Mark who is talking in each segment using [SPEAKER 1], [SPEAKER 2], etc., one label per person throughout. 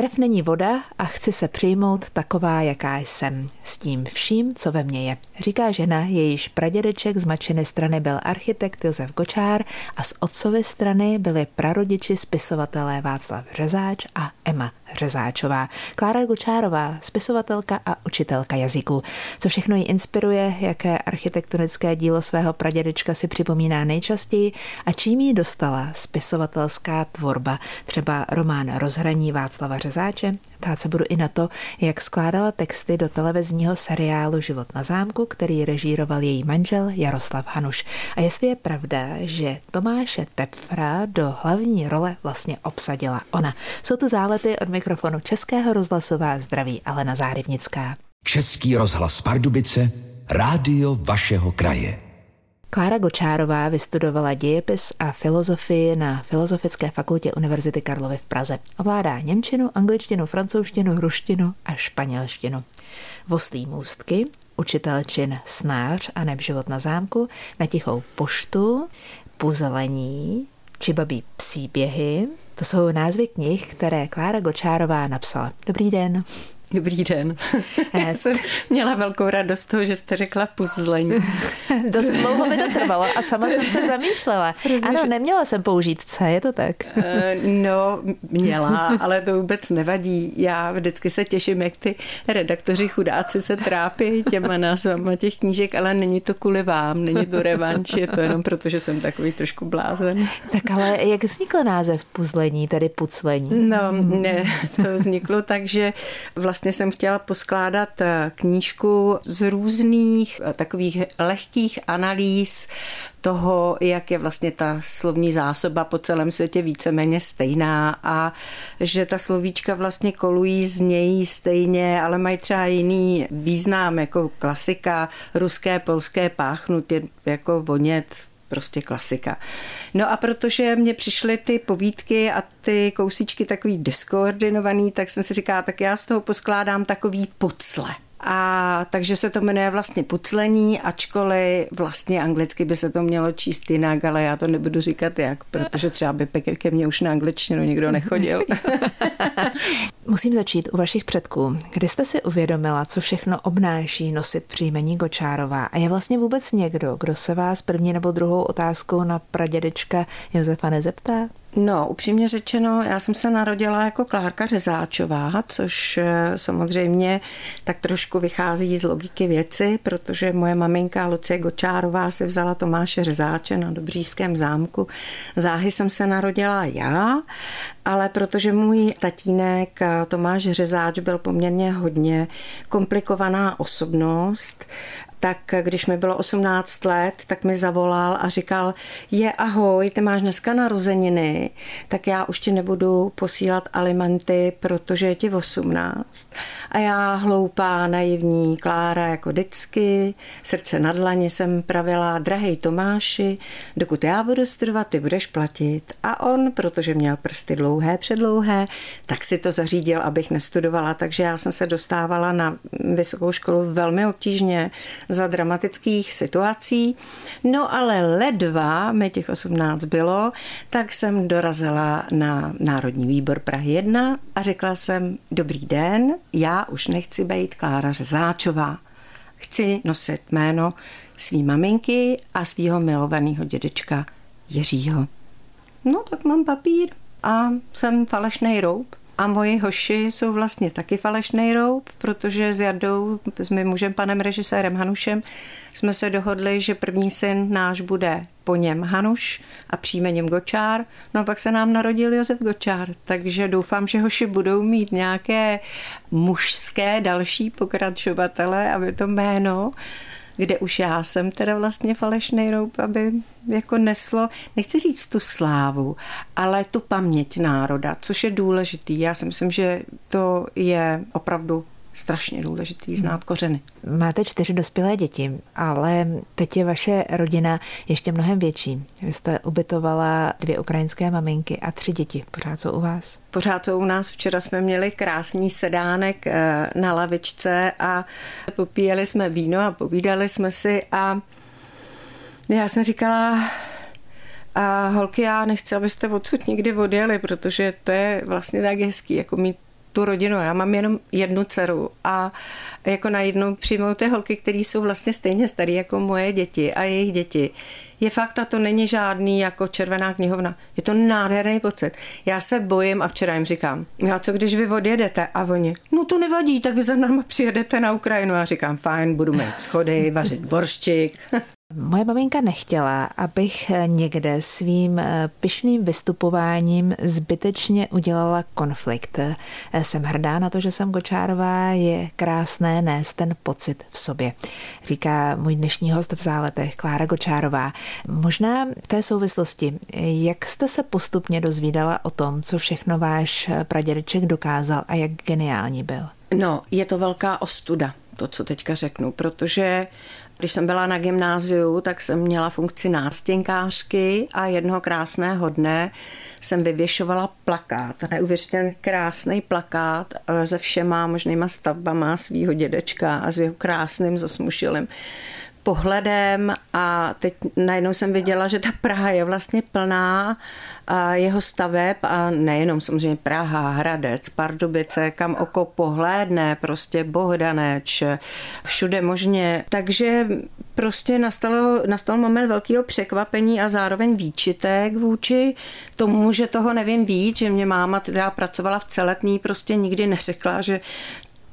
[SPEAKER 1] Krev není voda a chci se přijmout taková, jaká jsem, s tím vším, co ve mně je. Říká žena, jejíž pradědeček z mačiny strany byl architekt Josef Gočár a z otcovy strany byli prarodiči spisovatelé Václav Řezáč a Emma Řezáčová. Klára Gočárová, spisovatelka a učitelka jazyků. Co všechno ji inspiruje, jaké architektonické dílo svého pradědečka si připomíná nejčastěji a čím ji dostala spisovatelská tvorba, třeba román Rozhraní Václava Řezáče. Ptát se budu i na to, jak skládala texty do televizního seriálu Život na zámku, který režíroval její manžel Jaroslav Hanuš. A jestli je pravda, že Tomáše Tepfra do hlavní role vlastně obsadila ona. Jsou to zálety od mikrofonu Českého rozhlasová zdraví Alena Zárivnická.
[SPEAKER 2] Český rozhlas Pardubice, rádio vašeho kraje.
[SPEAKER 1] Klára Gočárová vystudovala dějepis a filozofii na Filozofické fakultě Univerzity Karlovy v Praze. Ovládá němčinu, angličtinu, francouzštinu, ruštinu a španělštinu. Voslí můstky, učitelčin snář a neb život na zámku, na tichou poštu, puzelení, či babí příběhy. To jsou názvy knih, které Klára Gočárová napsala. Dobrý den.
[SPEAKER 3] Dobrý den. Já jsem měla velkou radost toho, že jste řekla puzlení.
[SPEAKER 1] Dost dlouho mi to trvalo a sama jsem se zamýšlela. Ano, neměla jsem použít C, je to tak?
[SPEAKER 3] Eh, no, měla, ale to vůbec nevadí. Já vždycky se těším, jak ty redaktoři chudáci se trápí těma názvama těch knížek, ale není to kvůli vám, není to revanš, je to jenom proto, že jsem takový trošku blázen.
[SPEAKER 1] Tak ale jak vznikl název puzlení, tedy puclení?
[SPEAKER 3] No, ne, to vzniklo tak, že vlastně vlastně jsem chtěla poskládat eh, knížku z různých eh, takových lehkých analýz toho, jak je vlastně ta slovní zásoba po celém světě víceméně stejná a že ta slovíčka vlastně kolují z něj stejně, ale mají třeba jiný význam, jako klasika, ruské, polské páchnut, jako vonět, prostě klasika. No a protože mě přišly ty povídky a ty kousíčky takový diskoordinovaný, tak jsem si říkala, tak já z toho poskládám takový pocle. A takže se to jmenuje vlastně puclení, ačkoliv vlastně anglicky by se to mělo číst jinak, ale já to nebudu říkat jak, protože třeba by ke mně už na angličtinu nikdo nechodil.
[SPEAKER 1] Musím začít u vašich předků. Kdy jste si uvědomila, co všechno obnáší nosit příjmení Gočárová? A je vlastně vůbec někdo, kdo se vás první nebo druhou otázkou na pradědečka Josefa nezeptá?
[SPEAKER 3] No, upřímně řečeno, já jsem se narodila jako Klárka Řezáčová, což eh, samozřejmě tak trošku vychází z logiky věci, protože moje maminka Lucie Gočárová si vzala Tomáše Řezáče na Dobřížském zámku. Záhy jsem se narodila já, ale protože můj tatínek eh, Tomáš Řezáč byl poměrně hodně komplikovaná osobnost tak když mi bylo 18 let, tak mi zavolal a říkal, je ahoj, ty máš dneska narozeniny, tak já už ti nebudu posílat alimenty, protože je ti 18. A já hloupá, naivní Klára jako vždycky, srdce na dlaně jsem pravila, drahej Tomáši, dokud já budu studovat, ty budeš platit. A on, protože měl prsty dlouhé, předlouhé, tak si to zařídil, abych nestudovala, takže já jsem se dostávala na vysokou školu velmi obtížně za dramatických situací. No ale ledva mi těch 18 bylo, tak jsem dorazila na Národní výbor Prahy 1 a řekla jsem, dobrý den, já už nechci být Klára Řezáčová. Chci nosit jméno svý maminky a svého milovaného dědečka Jiřího. No tak mám papír a jsem falešný roub. A moji hoši jsou vlastně taky falešný roub, protože s Jardou, s mým mužem, panem režisérem Hanušem, jsme se dohodli, že první syn náš bude po něm Hanuš a příjmením Gočár. No a pak se nám narodil Josef Gočár, takže doufám, že hoši budou mít nějaké mužské další pokračovatele, aby to jméno kde už já jsem teda vlastně falešný roub, aby jako neslo, nechci říct tu slávu, ale tu paměť národa, což je důležitý. Já si myslím, že to je opravdu strašně důležitý znát kořeny.
[SPEAKER 1] Máte čtyři dospělé děti, ale teď je vaše rodina ještě mnohem větší. Vy jste ubytovala dvě ukrajinské maminky a tři děti. Pořád jsou u vás?
[SPEAKER 3] Pořád jsou u nás. Včera jsme měli krásný sedánek eh, na lavičce a popíjeli jsme víno a povídali jsme si a já jsem říkala, a holky, já nechci, abyste odsud nikdy odjeli, protože to je vlastně tak hezký, jako mít tu rodinu. Já mám jenom jednu dceru a jako na jednu přijmou ty holky, které jsou vlastně stejně staré jako moje děti a jejich děti. Je fakt, a to není žádný jako červená knihovna. Je to nádherný pocit. Já se bojím a včera jim říkám, a co když vy odjedete? A oni, no to nevadí, tak vy za náma přijedete na Ukrajinu. A říkám, fajn, budu mít schody, vařit borščik.
[SPEAKER 1] Moje maminka nechtěla, abych někde svým eh, pyšným vystupováním zbytečně udělala konflikt. Eh, jsem hrdá na to, že jsem Gočárová, je krásné nést ten pocit v sobě, říká můj dnešní host v záletech, Klára Gočárová. Možná v té souvislosti, jak jste se postupně dozvídala o tom, co všechno váš pradědeček dokázal a jak geniální byl?
[SPEAKER 3] No, je to velká ostuda, to, co teďka řeknu, protože když jsem byla na gymnáziu, tak jsem měla funkci nástěnkářky a jednoho krásného dne jsem vyvěšovala plakát, neuvěřitelně krásný plakát eh, se všema možnýma stavbama svého dědečka a s jeho krásným zasmušilým pohledem a teď najednou jsem viděla, že ta Praha je vlastně plná jeho staveb a nejenom samozřejmě Praha, Hradec, Pardubice, kam oko pohlédne, prostě Bohdaneč, všude možně. Takže prostě nastalo, nastal moment velkého překvapení a zároveň výčitek vůči tomu, že toho nevím víc, že mě máma teda pracovala v celetní, prostě nikdy neřekla, že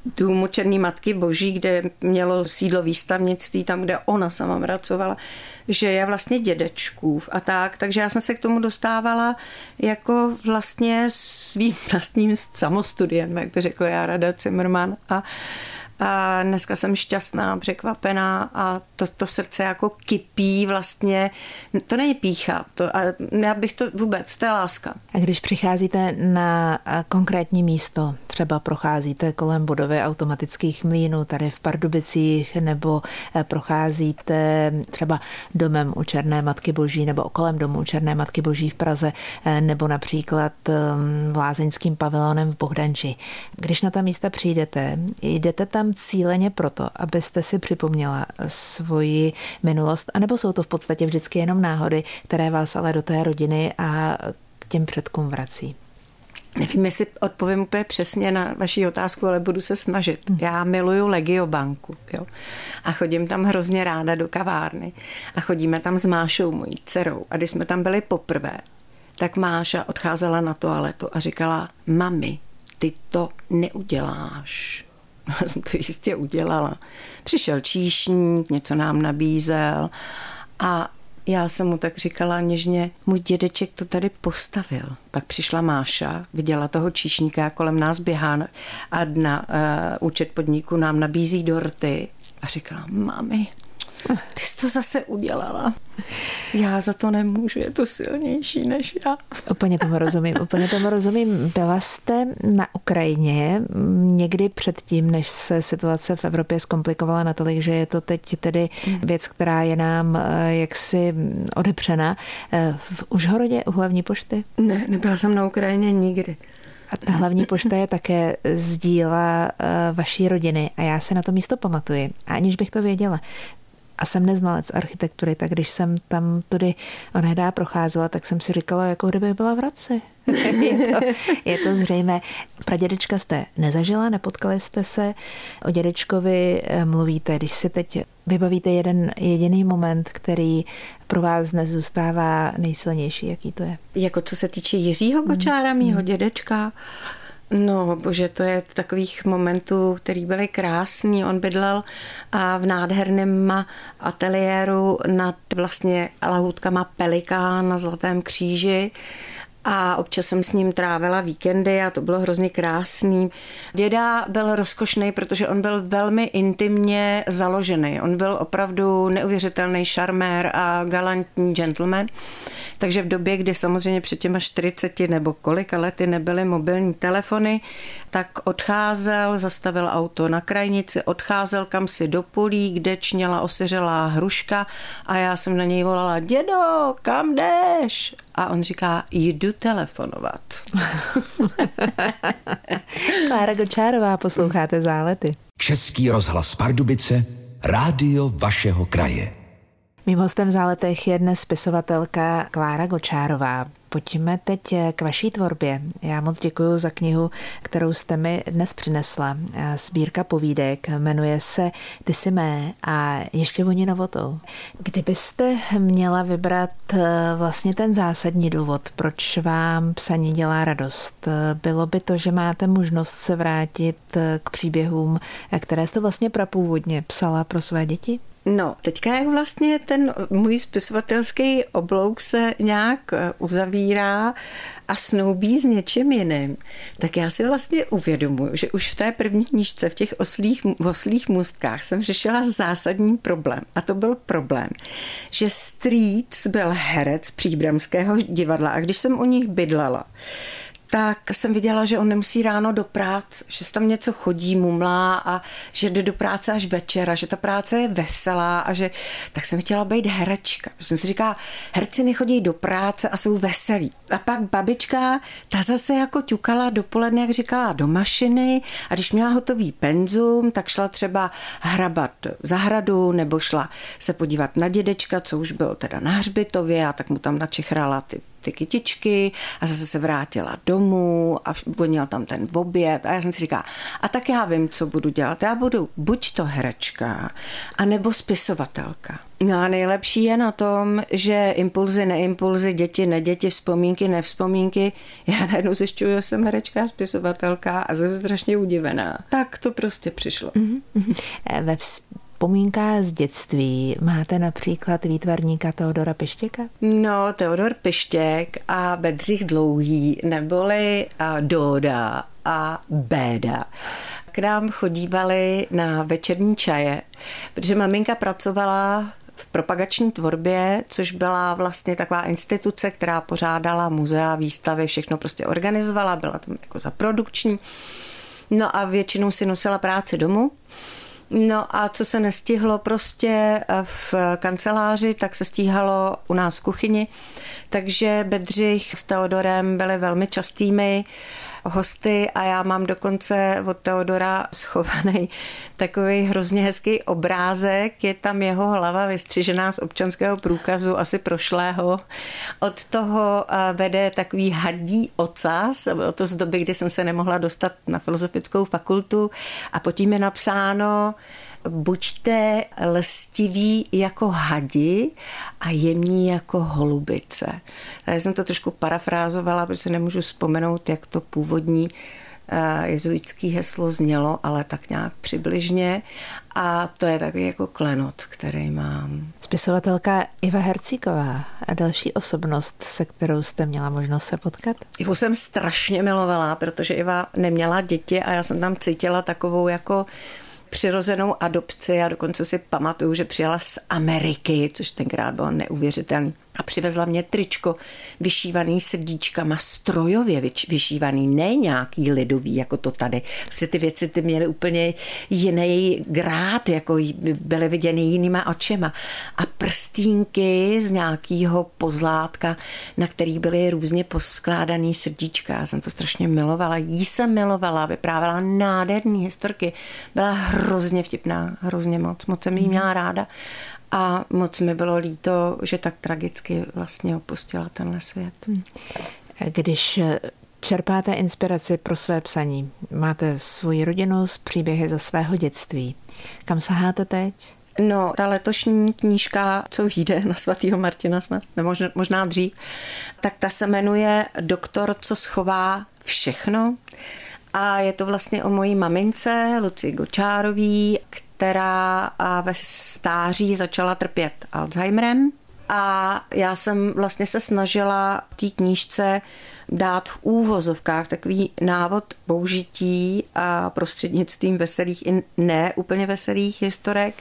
[SPEAKER 3] důmu Černý matky Boží, kde mělo sídlo výstavnictví, tam, kde ona sama pracovala, že je vlastně dědečkův a tak. Takže já jsem se k tomu dostávala jako vlastně svým vlastním samostudiem, jak by řekl Rada Zimmerman. A a dneska jsem šťastná, překvapená a to, to srdce jako kypí vlastně. To není pícha, to, a já bych to vůbec, to je láska.
[SPEAKER 1] A když přicházíte na konkrétní místo, třeba procházíte kolem budovy automatických mlínů tady v Pardubicích, nebo e, procházíte třeba domem u Černé Matky Boží, nebo kolem domu u Černé Matky Boží v Praze, e, nebo například Lázeňským pavilonem v Bohdanči. Když na ta místa přijdete, jdete tam tam cíleně proto, abyste si připomněla svoji minulost, anebo jsou to v podstatě vždycky jenom náhody, které vás ale do té rodiny a k těm předkům vrací?
[SPEAKER 3] Nevím, jestli odpovím úplně přesně na vaši otázku, ale budu se snažit. Hm. Já miluju Legio banku jo? a chodím tam hrozně ráda do kavárny a chodíme tam s Mášou, mojí dcerou. A když jsme tam byli poprvé, tak Máša odcházela na toaletu a říkala, mami, ty to neuděláš. Já jsem to jistě udělala. Přišel číšník, něco nám nabízel a já jsem mu tak říkala něžně, můj dědeček to tady postavil. Pak přišla Máša, viděla toho číšníka, kolem nás běhá a na uh, účet podniku nám nabízí dorty. A říkala, mami, ty jsi to zase udělala. Já za to nemůžu, je to silnější než já.
[SPEAKER 1] Úplně tomu rozumím, úplně tomu rozumím. Byla jste na Ukrajině někdy předtím, než se situace v Evropě zkomplikovala natolik, že je to teď tedy věc, která je nám eh, jaksi odepřena. Eh, v Užhorodě u hlavní pošty?
[SPEAKER 3] Ne, nebyla jsem na Ukrajině nikdy.
[SPEAKER 1] A ta hlavní pošta je také z díla eh, vaší rodiny a já se na to místo pamatuji, aniž bych to věděla a jsem neznalec architektury, tak když jsem tam tudy onedá procházela, tak jsem si říkala, jako kdyby byla v Hradci. je, to, je to zřejmé. Pradědečka jste nezažila, nepotkali jste se, o dědečkovi eh, mluvíte, když si teď vybavíte jeden jediný moment, který pro vás dnes zůstává nejsilnější, jaký to je?
[SPEAKER 3] Jako co se týče Jiřího Kočára, mm. mýho dědečka, No, bože, to je takových momentů, který byly krásný. On bydlel a v nádherném ateliéru nad vlastně lahůdkama Pelikán na Zlatém kříži a občas jsem s ním trávila víkendy a to bylo hrozně krásný. Děda byl rozkošný, protože on byl velmi intimně založený. On byl opravdu neuvěřitelný šarmér a galantní gentleman. Takže v době, kdy samozřejmě před těma 40 nebo kolika lety nebyly mobilní telefony, tak odcházel, zastavil auto na krajnici, odcházel kam si do polí, kde čněla osiřelá hruška a já jsem na něj volala, dědo, kam jdeš? A on říká, jdu telefonovat.
[SPEAKER 1] Klára Gočárová, posloucháte zálety.
[SPEAKER 2] Český rozhlas Pardubice, rádio vašeho kraje.
[SPEAKER 1] Mým hostem v záletech je dnes spisovatelka Klára Gočárová. pojďme teď k vaší tvorbě. Já moc děkuji za knihu, kterou jste mi dnes přinesla. Sbírka povídek jmenuje se Ty jsi mé a ještě voní novotou. Kdybyste měla vybrat eh, vlastně ten zásadní důvod, proč vám psaní dělá radost, bylo by to, že máte možnost se vrátit eh, k příběhům, eh, které jste vlastně prapůvodně psala pro své děti?
[SPEAKER 3] No, teďka jak vlastně ten můj spisovatelský oblouk se nějak eh, uzavírá a snoubí s něčím jiným, tak já si vlastně uvědomuji, že už v té první knížce, v těch oslých, oslých můstkách jsem řešila zásadní problém. A to byl problém, že Streets byl herec příbramského divadla a když jsem u nich bydlela, tak jsem viděla, že on nemusí ráno do práce, že tam něco chodí, mumlá a že jde do práce až večer a že ta práce je veselá a že tak jsem chtěla být herečka. Jsem si říkala, herci nechodí do práce a jsou veselí. A pak babička, ta zase jako ťukala dopoledne, jak říkala, do mašiny a když měla hotový penzum, tak šla třeba hrabat zahradu nebo šla se podívat na dědečka, co už byl teda na hřbitově a tak mu tam načichrala ty ty kytičky a zase se vrátila domů a vonil tam ten oběd a já jsem si říkala, a tak já vím, co budu dělat. Já budu buď to herečka, anebo spisovatelka. No a nejlepší je na tom, že impulzy, neimpulzy, děti, neděti, vzpomínky, nevzpomínky, já najednou zjišťuju, že jsem herečka spisovatelka a jsem strašně udivená. Tak to prostě přišlo. Mm-hmm.
[SPEAKER 1] Ve vzpomínka z dětství máte například výtvarníka Teodora Pištěka?
[SPEAKER 3] No, Teodor Pištěk a Bedřich Dlouhý, neboli Doda a Béda k nám chodívali na večerní čaje, protože maminka pracovala v propagační tvorbě, což byla vlastně taková instituce, která pořádala muzea, výstavy, všechno prostě organizovala, byla tam jako za produkční. No a většinou si nosila práci domů No a co se nestihlo prostě eh, v kanceláři, tak se stíhalo u nás v kuchyni. Takže Bedřich s Teodorem byli velmi častými hosty a já mám dokonce od Teodora schovaný takový hrozně hezký obrázek. Je tam jeho hlava vystřižená z občanského průkazu, asi prošlého. Od toho eh, vede takový hadí ocas, bylo to z doby, kdy jsem se nemohla dostat na filozofickou fakultu a pod tím je napsáno buďte lstiví jako hadi a jemní jako holubice. Já jsem to trošku parafrázovala, protože nemůžu vzpomenout, jak to původní eh, jezuitský heslo znělo, ale tak nějak přibližně. A to je takový jako klenot, který mám.
[SPEAKER 1] Spisovatelka Iva Hercíková a další osobnost, se kterou jste měla možnost se potkat?
[SPEAKER 3] Ivu jsem strašně milovala, protože Iva neměla děti a já jsem tam cítila takovou jako přirozenou adopci a dokonce si pamatuju, že přijela z Ameriky, což tenkrát bylo neuvěřitelné. A přivezla mě tričko vyšívaný srdíčkama, strojově vyšívaný, ne nějaký lidový, jako to tady. Prostě ty věci ty měly úplně jiný grát, jako byly viděny jinýma očima. A prstínky z nějakého pozlátka, na kterých byly různě poskládaný srdíčka. Já jsem to strašně milovala. Jí jsem milovala, vyprávěla nádherný historky. Byla hrozně vtipná, hrozně moc. Moc jsem jí měla ráda a moc mi bylo líto, že tak tragicky vlastně opustila tenhle svět. Hmm.
[SPEAKER 1] Když čerpáte inspiraci pro své psaní, máte svoji rodinu s příběhy ze svého dětství. Kam saháte teď?
[SPEAKER 3] No, ta letošní knížka, co vyjde na svatého Martina snad, nebo možná, možná dřív, tak ta se jmenuje Doktor, co schová všechno. A je to vlastně o mojí mamince, Luci Gočárový, která ve stáří začala trpět Alzheimerem. A já jsem vlastně se snažila té knížce dát v úvozovkách takový návod použití a prostřednictvím veselých i ne úplně veselých historek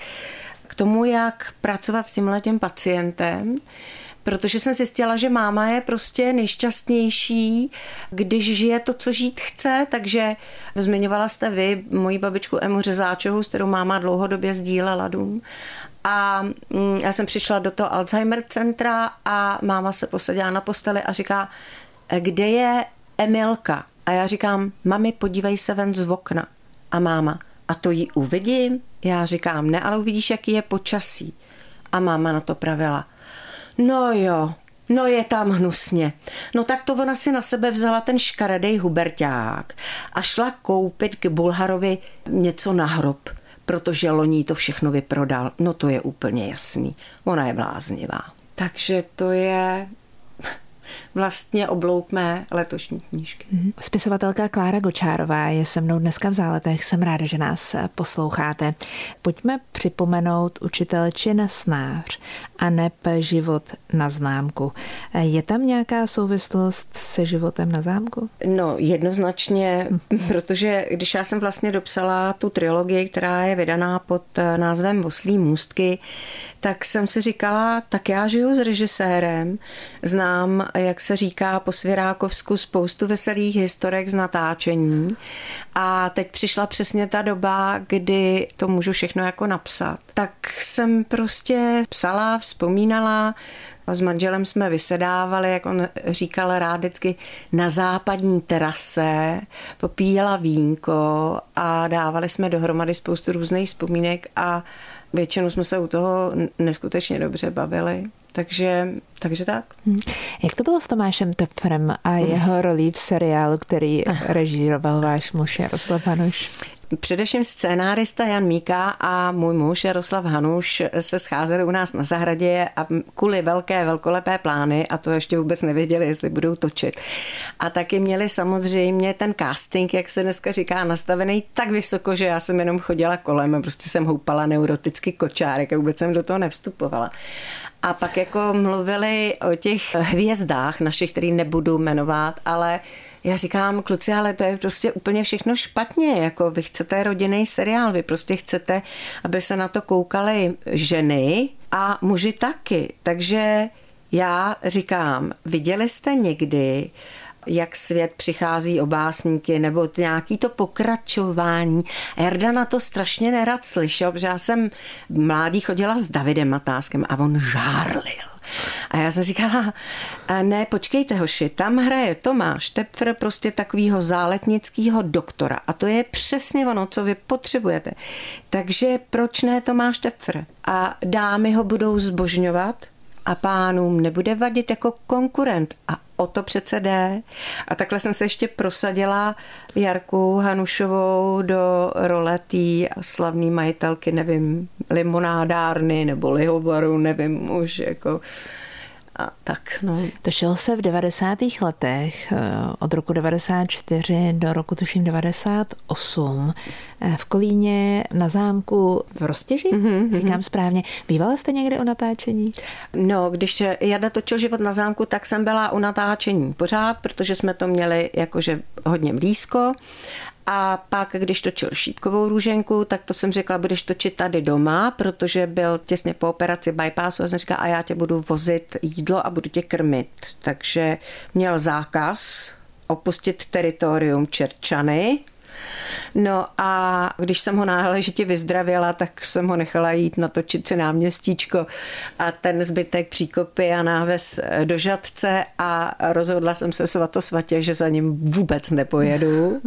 [SPEAKER 3] k tomu, jak pracovat s tímhletím pacientem protože jsem zjistila, že máma je prostě nejšťastnější, když žije to, co žít chce, takže zmiňovala jste vy moji babičku Emu Řezáčovou, s kterou máma dlouhodobě sdílela dům. A mm, já jsem přišla do toho Alzheimer centra a máma se posadila na posteli a říká, kde je Emilka? A já říkám, mami, podívej se ven z okna. A máma, a to ji uvidím? Já říkám, ne, ale uvidíš, jaký je počasí. A máma na to pravila, No jo, No je tam hnusně. No tak to ona si na sebe vzala ten škaredej huberťák a šla koupit k Bulharovi něco na hrob, protože loní to všechno vyprodal. No to je úplně jasný. Ona je bláznivá. Takže to je vlastně oblouk mé letošní knížky.
[SPEAKER 1] Mhm. Spisovatelka Klára Gočárová je se mnou dneska v záletech. Jsem ráda, že nás posloucháte. Pojďme připomenout učitelčin snář a neb život na známku. Je tam nějaká souvislost se životem na zámku?
[SPEAKER 3] No, jednoznačně, protože když já jsem vlastně dopsala tu trilogii, která je vydaná pod názvem Voslí můstky, tak jsem si říkala, tak já žiju s režisérem, znám, jak se říká po Svěrákovsku, spoustu veselých historek z natáčení a teď přišla přesně ta doba, kdy to můžu všechno jako napsat. Tak jsem prostě psala, vzpomínala, a s manželem jsme vysedávali, jak on říkal rád vždycky, na západní terase, popíjela vínko a dávali jsme dohromady spoustu různých vzpomínek a většinou jsme se u toho neskutečně dobře bavili. Takže, takže tak.
[SPEAKER 1] Hm. Jak to bylo s Tomášem Tepfrem a jeho rolí v seriálu, který režíroval váš muž Jaroslav Hanuš?
[SPEAKER 3] Především scénárista Jan Míka a můj muž Jaroslav Hanuš se scházeli u nás na zahradě a kvůli velké, velkolepé plány, a to ještě vůbec nevěděli, jestli budou točit. A taky měli samozřejmě ten casting, jak se dneska říká, nastavený tak vysoko, že já jsem jenom chodila kolem a prostě jsem houpala neuroticky kočárek a vůbec jsem do toho nevstupovala. A pak jako mluvili o těch hvězdách našich, který nebudu jmenovat, ale já říkám, kluci, ale to je prostě úplně všechno špatně, jako vy chcete rodinný seriál, vy prostě chcete, aby se na to koukaly ženy a muži taky. Takže já říkám, viděli jste někdy jak svět přichází o básníky, nebo nějaký to pokračování. Erda na to strašně nerad slyšel, protože já jsem mládí chodila s Davidem Matáskem a on žárlil. A já jsem říkala, ne, počkejte hoši, tam hraje Tomáš Tepfr prostě takového záletnického doktora a to je přesně ono, co vy potřebujete. Takže proč ne Tomáš Tepfr? A dámy ho budou zbožňovat, a pánům nebude vadit jako konkurent. A o to přece jde. A takhle jsem se ještě prosadila Jarku Hanušovou do role té slavné majitelky, nevím, limonádárny nebo lihovaru, nevím už, jako a tak, no.
[SPEAKER 1] To šel se v 90. letech, eh, od roku 94 do roku tuším 98, eh, v Kolíně na zámku v Rostěži, mm-hmm. říkám správně. Bývala jste někde u natáčení?
[SPEAKER 3] No, když Jada točil život na zámku, tak jsem byla u natáčení pořád, protože jsme to měli jakože hodně blízko a pak, když točil šípkovou růženku, tak to jsem řekla, budeš točit tady doma, protože byl těsně po operaci bypassu a jsem říkala, a já tě budu vozit jídlo a budu tě krmit. Takže měl zákaz opustit teritorium Čerčany, No a když jsem ho náležitě vyzdravěla, tak jsem ho nechala jít natočit si náměstíčko a ten zbytek příkopy a náves do žadce a rozhodla jsem se svatosvatě, že za ním vůbec nepojedu.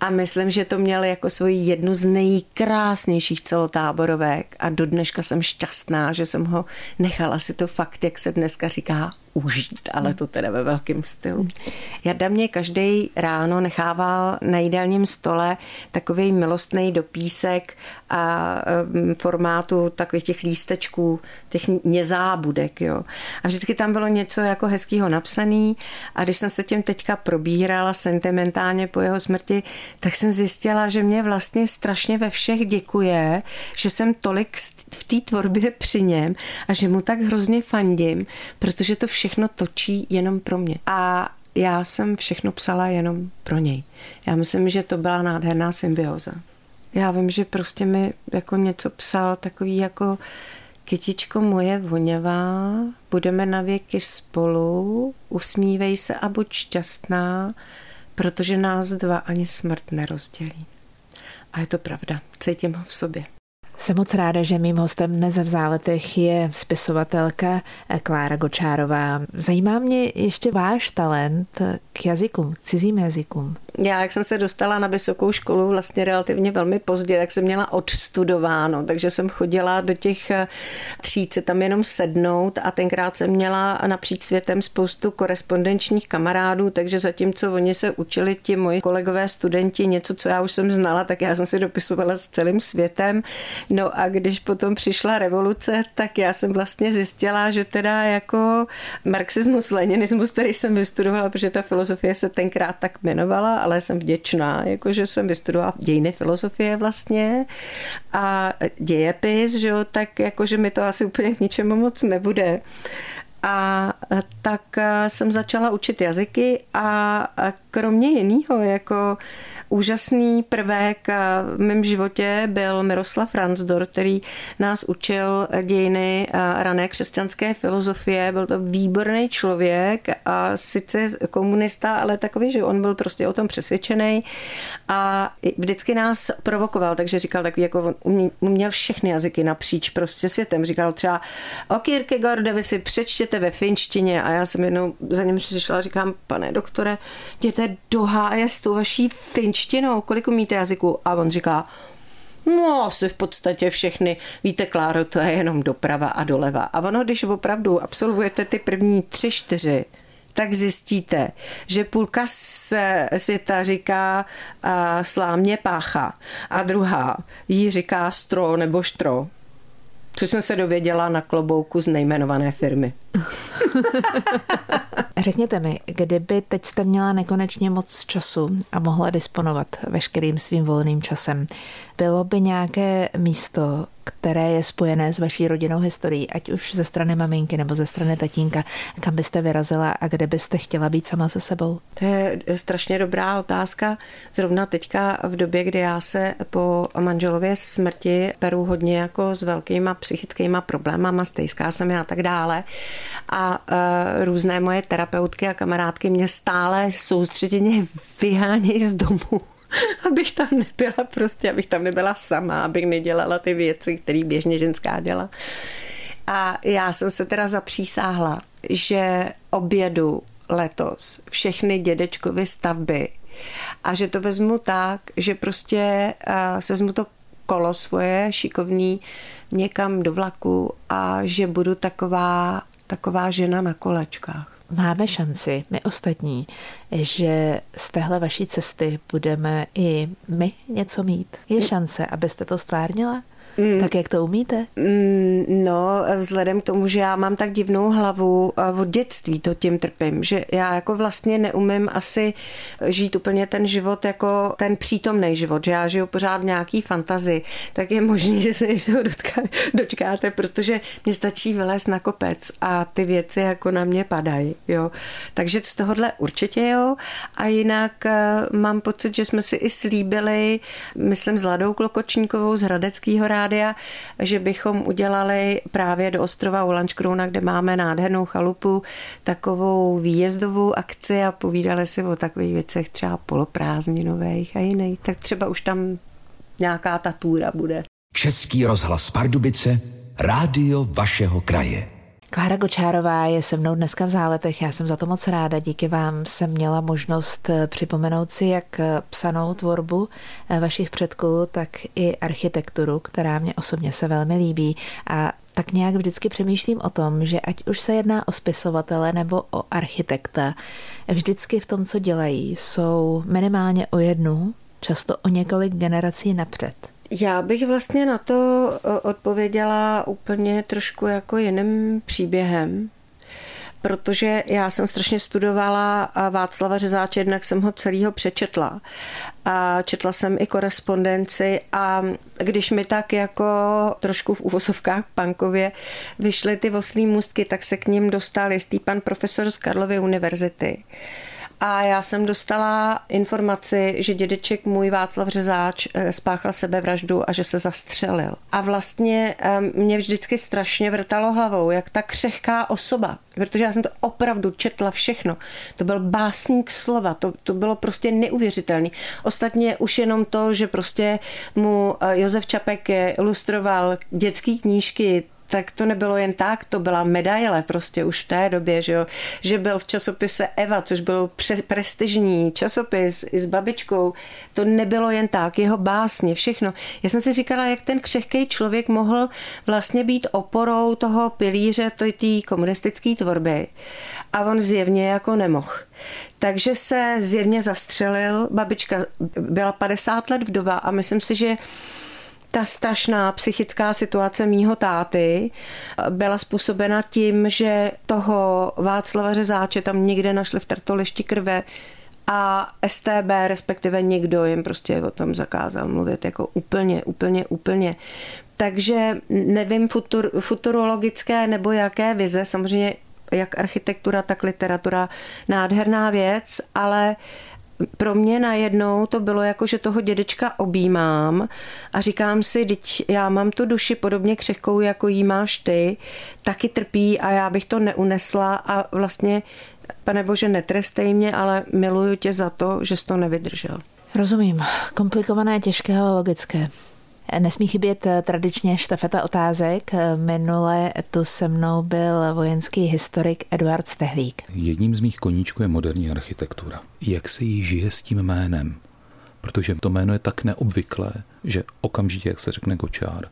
[SPEAKER 3] A myslím, že to měl jako svoji jednu z nejkrásnějších celotáborovek a do dneška jsem šťastná, že jsem ho nechala si to fakt, jak se dneska říká, užít, ale to teda ve velkém stylu. Jarda mě každý ráno nechával na jídelním stole takový milostný dopísek a formátu takových těch lístečků, těch nezábudek, jo. A vždycky tam bylo něco jako hezkýho napsaný a když jsem se tím teďka probírala sentimentálně po jeho smrti, tak jsem zjistila, že mě vlastně strašně ve všech děkuje, že jsem tolik v té tvorbě při něm a že mu tak hrozně fandím, protože to všechno točí jenom pro mě. A já jsem všechno psala jenom pro něj. Já myslím, že to byla nádherná symbioza. Já vím, že prostě mi jako něco psal takový jako kytičko moje voněvá, budeme na věky spolu, usmívej se a buď šťastná, protože nás dva ani smrt nerozdělí. A je to pravda, cítím ho v sobě.
[SPEAKER 1] Jsem moc ráda, že mým hostem dnes v záletech je spisovatelka Klára Gočárová. Zajímá mě ještě váš talent k jazykům, k cizím jazykům.
[SPEAKER 3] Já, jak jsem se dostala na vysokou školu vlastně relativně velmi pozdě, tak jsem měla odstudováno, takže jsem chodila do těch tříd se tam jenom sednout a tenkrát jsem měla napříč světem spoustu korespondenčních kamarádů, takže zatímco oni se učili ti moji kolegové studenti něco, co já už jsem znala, tak já jsem si dopisovala s celým světem. No a když potom přišla revoluce, tak já jsem vlastně zjistila, že teda jako marxismus, leninismus, který jsem vystudovala, protože ta filozofie se tenkrát tak jmenovala, ale jsem vděčná, jakože jsem vystudovala dějiny filozofie vlastně a dějepis, že jo, tak jakože mi to asi úplně k ničemu moc nebude. A tak jsem začala učit jazyky a kromě jiného, jako úžasný prvek v mém životě byl Miroslav Ransdor, který nás učil dějiny rané křesťanské filozofie. Byl to výborný člověk a sice komunista, ale takový, že on byl prostě o tom přesvědčený a vždycky nás provokoval, takže říkal takový, jako on uměl všechny jazyky napříč prostě světem. Říkal třeba o Kierkegaarde vy si přečtěte ve finštině a já jsem jednou za ním přišla a říkám, pane doktore, jděte do háje s tou vaší finštinou, kolik umíte jazyku? A on říká, No, asi v podstatě všechny. Víte, Kláro, to je jenom doprava a doleva. A ono, když opravdu absolvujete ty první tři, čtyři, tak zjistíte, že půlka světa říká uh, slámě pácha a druhá jí říká stro nebo štro. Což jsem se dověděla na klobouku z nejmenované firmy.
[SPEAKER 1] Řekněte mi, kdyby teď jste měla nekonečně moc času a mohla disponovat veškerým svým volným časem, bylo by nějaké místo, které je spojené s vaší rodinnou historií, ať už ze strany maminky nebo ze strany tatínka, kam byste vyrazila a kde byste chtěla být sama se sebou?
[SPEAKER 3] To je strašně dobrá otázka. Zrovna teďka v době, kdy já se po manželově smrti peru hodně jako s velkýma psychickýma problémama, stejská jsem a tak dále. A uh, různé moje terapeutky a kamarádky mě stále soustředěně vyhánějí z domu abych tam nebyla prostě, abych tam nebyla sama, abych nedělala ty věci, které běžně ženská dělá. A já jsem se teda zapřísáhla, že obědu letos všechny dědečkovy stavby a že to vezmu tak, že prostě uh, se vezmu to kolo svoje šikovný někam do vlaku a že budu taková, taková žena na kolečkách
[SPEAKER 1] máme šanci, my ostatní, že z téhle vaší cesty budeme i my něco mít. Je šance, abyste to stvárnila? Mm. Tak jak to umíte?
[SPEAKER 3] Mm, no, vzhledem k tomu, že já mám tak divnou hlavu od dětství, to tím trpím, že já jako vlastně neumím asi žít úplně ten život jako ten přítomný život, že já žiju pořád v nějaký fantazi, tak je možný, že se něčeho dočkáte, protože mě stačí vylézt na kopec a ty věci jako na mě padají, jo. Takže z tohohle určitě jo. A jinak eh, mám pocit, že jsme si i slíbili, myslím s Ladou Klokočníkovou z Hradeckého ráda, rádia, že bychom udělali právě do ostrova Ulančkrouna, kde máme nádhernou chalupu, takovou výjezdovou akci a povídali si o takových věcech třeba poloprázdninových a jiných. Tak třeba už tam nějaká ta túra bude.
[SPEAKER 2] Český rozhlas Pardubice, rádio vašeho kraje.
[SPEAKER 1] Klára Gočárová je se mnou dneska v záletech. Já jsem za to moc ráda. Díky vám jsem měla možnost eh, připomenout si jak eh, psanou tvorbu eh, vašich předků, tak i architekturu, která mě osobně se velmi líbí. A tak nějak vždycky přemýšlím o tom, že ať už se jedná o spisovatele nebo o architekta, vždycky v tom, co dělají, jsou minimálně o jednu, často o několik generací napřed.
[SPEAKER 3] Já bych vlastně na to odpověděla úplně trošku jako jiným příběhem, protože já jsem strašně studovala Václava Řezáče, jednak jsem ho celýho přečetla. A četla jsem i korespondenci a když mi tak jako trošku v uvozovkách pankově vyšly ty oslí můstky, tak se k ním dostal jistý pan profesor z Karlovy univerzity a já jsem dostala informaci, že dědeček můj Václav Řezáč eh, spáchal sebevraždu a že se zastřelil. A vlastně mě vždycky strašně vrtalo hlavou, jak ta křehká osoba, protože já jsem to opravdu četla všechno. To byl básník slova, to, to bylo prostě neuvěřitelné. Ostatně už jenom to, že prostě mu eh, Josef Čapek ilustroval dětské knížky, tak to nebylo jen tak, to byla medaile prostě už v té době, že, jo? že byl v časopise Eva, což byl prestižní časopis i s babičkou, to nebylo jen tak, jeho básně, všechno. Já jsem si říkala, jak ten křehký člověk mohl vlastně být oporou toho pilíře té komunistické tvorby a on zjevně jako nemohl. Takže se zjevně zastřelil, babička byla 50 let vdova a myslím si, že ta strašná psychická situace mýho táty byla způsobena tím, že toho Václava Řezáče tam někde našli v trtolišti krve a STB, respektive někdo jim prostě o tom zakázal mluvit jako úplně, úplně, úplně. Takže nevím futur, futurologické nebo jaké vize, samozřejmě jak architektura, tak literatura, nádherná věc, ale uh, pro mě najednou to bylo jako, že toho dědečka objímám a říkám si, teď já mám tu duši podobně křehkou, jako jí máš ty, taky trpí a já bych to neunesla a vlastně, pane bože, netrestej mě, ale miluju tě za to, že jsi to nevydržel.
[SPEAKER 1] Rozumím. Komplikované, těžké, ale logické. Nesmí chybět eh, tradičně štafeta otázek. Eh, minule tu se mnou byl vojenský historik Eduard Stehlík.
[SPEAKER 4] Jedním z mých koníčků je moderní architektura. Jak se jí žije s tím jménem? Protože to jméno je tak neobvyklé, že okamžitě, jak se řekne Gočár,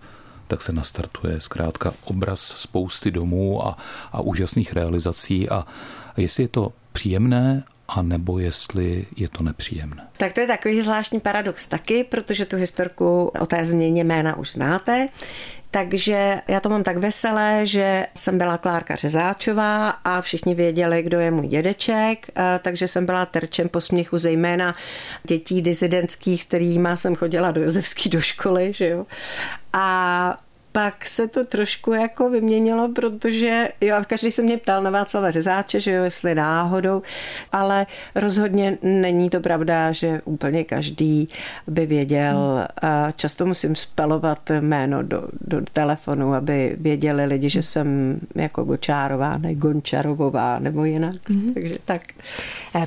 [SPEAKER 4] tak se nastartuje zkrátka obraz spousty domů a, a úžasných realizací. A, a jestli je to příjemné a nebo jestli je to nepříjemné.
[SPEAKER 3] Tak to je takový zvláštní paradox taky, protože tu historku o té změně jména už znáte. Takže já to mám tak veselé, že jsem byla Klárka Řezáčová a všichni věděli, kdo je můj dědeček, takže jsem byla terčem posměchu zejména dětí dizidentských, s kterými jsem chodila do Josefské do školy. Že jo? A pak se to trošku jako vyměnilo, protože jo, každý se mě ptal na Václava Řezáče, že jo, jestli náhodou, ale rozhodně není to pravda, že úplně každý by věděl. A často musím spelovat jméno do, do telefonu, aby věděli lidi, že jsem jako Gočárová, ne Gončarovová nebo jinak. Mm-hmm. Takže tak.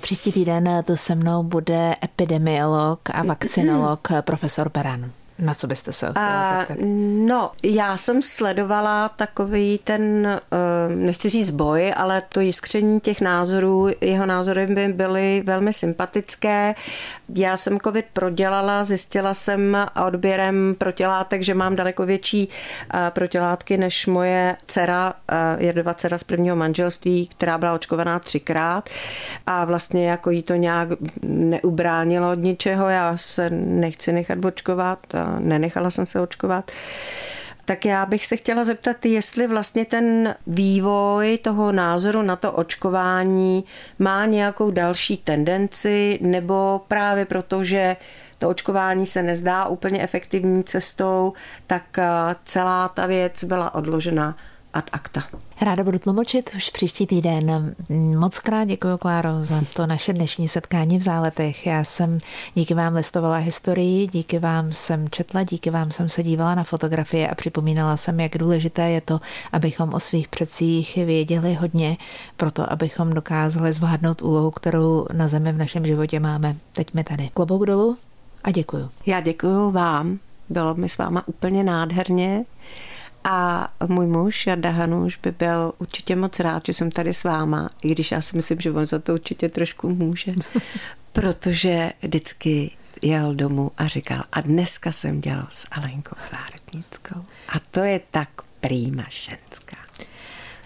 [SPEAKER 1] Příští týden to se mnou bude epidemiolog a vakcinolog profesor Beran. Na co byste se chtěla zeptat?
[SPEAKER 3] No, já jsem sledovala takový ten, eh, nechci říct boj, ale to jiskření těch názorů, jeho názory by byly velmi sympatické. Já jsem covid prodělala, zjistila jsem odběrem protilátek, že mám daleko větší eh, protilátky než moje dcera, eh, jedova dcera z prvního manželství, která byla očkovaná třikrát a vlastně jako jí to nějak neubránilo od ničeho. Já se nechci nechat očkovat nenechala jsem se očkovat. Tak já bych se chtěla zeptat, jestli vlastně ten vývoj toho názoru na to očkování má nějakou další tendenci, nebo právě proto, že to očkování se nezdá úplně efektivní cestou, tak eh, celá ta věc byla odložena ad acta.
[SPEAKER 1] Ráda budu tlumočit už příští týden. Moc krát děkuji, Kláro, za to naše dnešní setkání v záletech. Já jsem díky vám listovala historii, díky vám jsem četla, díky vám jsem se dívala na fotografie a připomínala jsem, jak důležité je to, abychom o svých předcích věděli hodně, proto abychom dokázali zvládnout úlohu, kterou na zemi v našem životě máme. Teď mi tady. Klobouk dolů a děkuju.
[SPEAKER 3] Já děkuju vám. Bylo mi s váma úplně nádherně. A můj muž, Jarda Hanuš, by byl určitě moc rád, že jsem tady s váma, i když já si myslím, že on za to určitě trošku může, protože vždycky jel domů a říkal, a dneska jsem dělal s Alenkou Zahradnickou. A to je tak prýma ženská.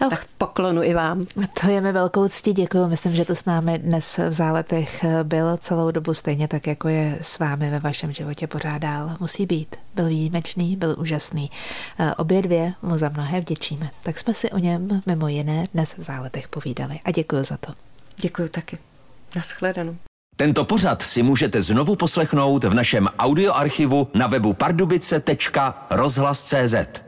[SPEAKER 3] Oh. Tak poklonu i vám.
[SPEAKER 1] To je mi velkou ctí, děkuji. Myslím, že to s námi dnes v záletech byl celou dobu stejně tak, jako je s vámi ve vašem životě pořád dál. Musí být. Byl výjimečný, byl úžasný. Eh, obě dvě mu za mnohé vděčíme. Tak jsme si o něm mimo jiné dnes v záletech povídali. A děkuji za to.
[SPEAKER 3] Děkuji taky. Naschledanou.
[SPEAKER 2] Tento pořad si můžete znovu poslechnout v našem audioarchivu na webu pardubice.rozhlas.cz.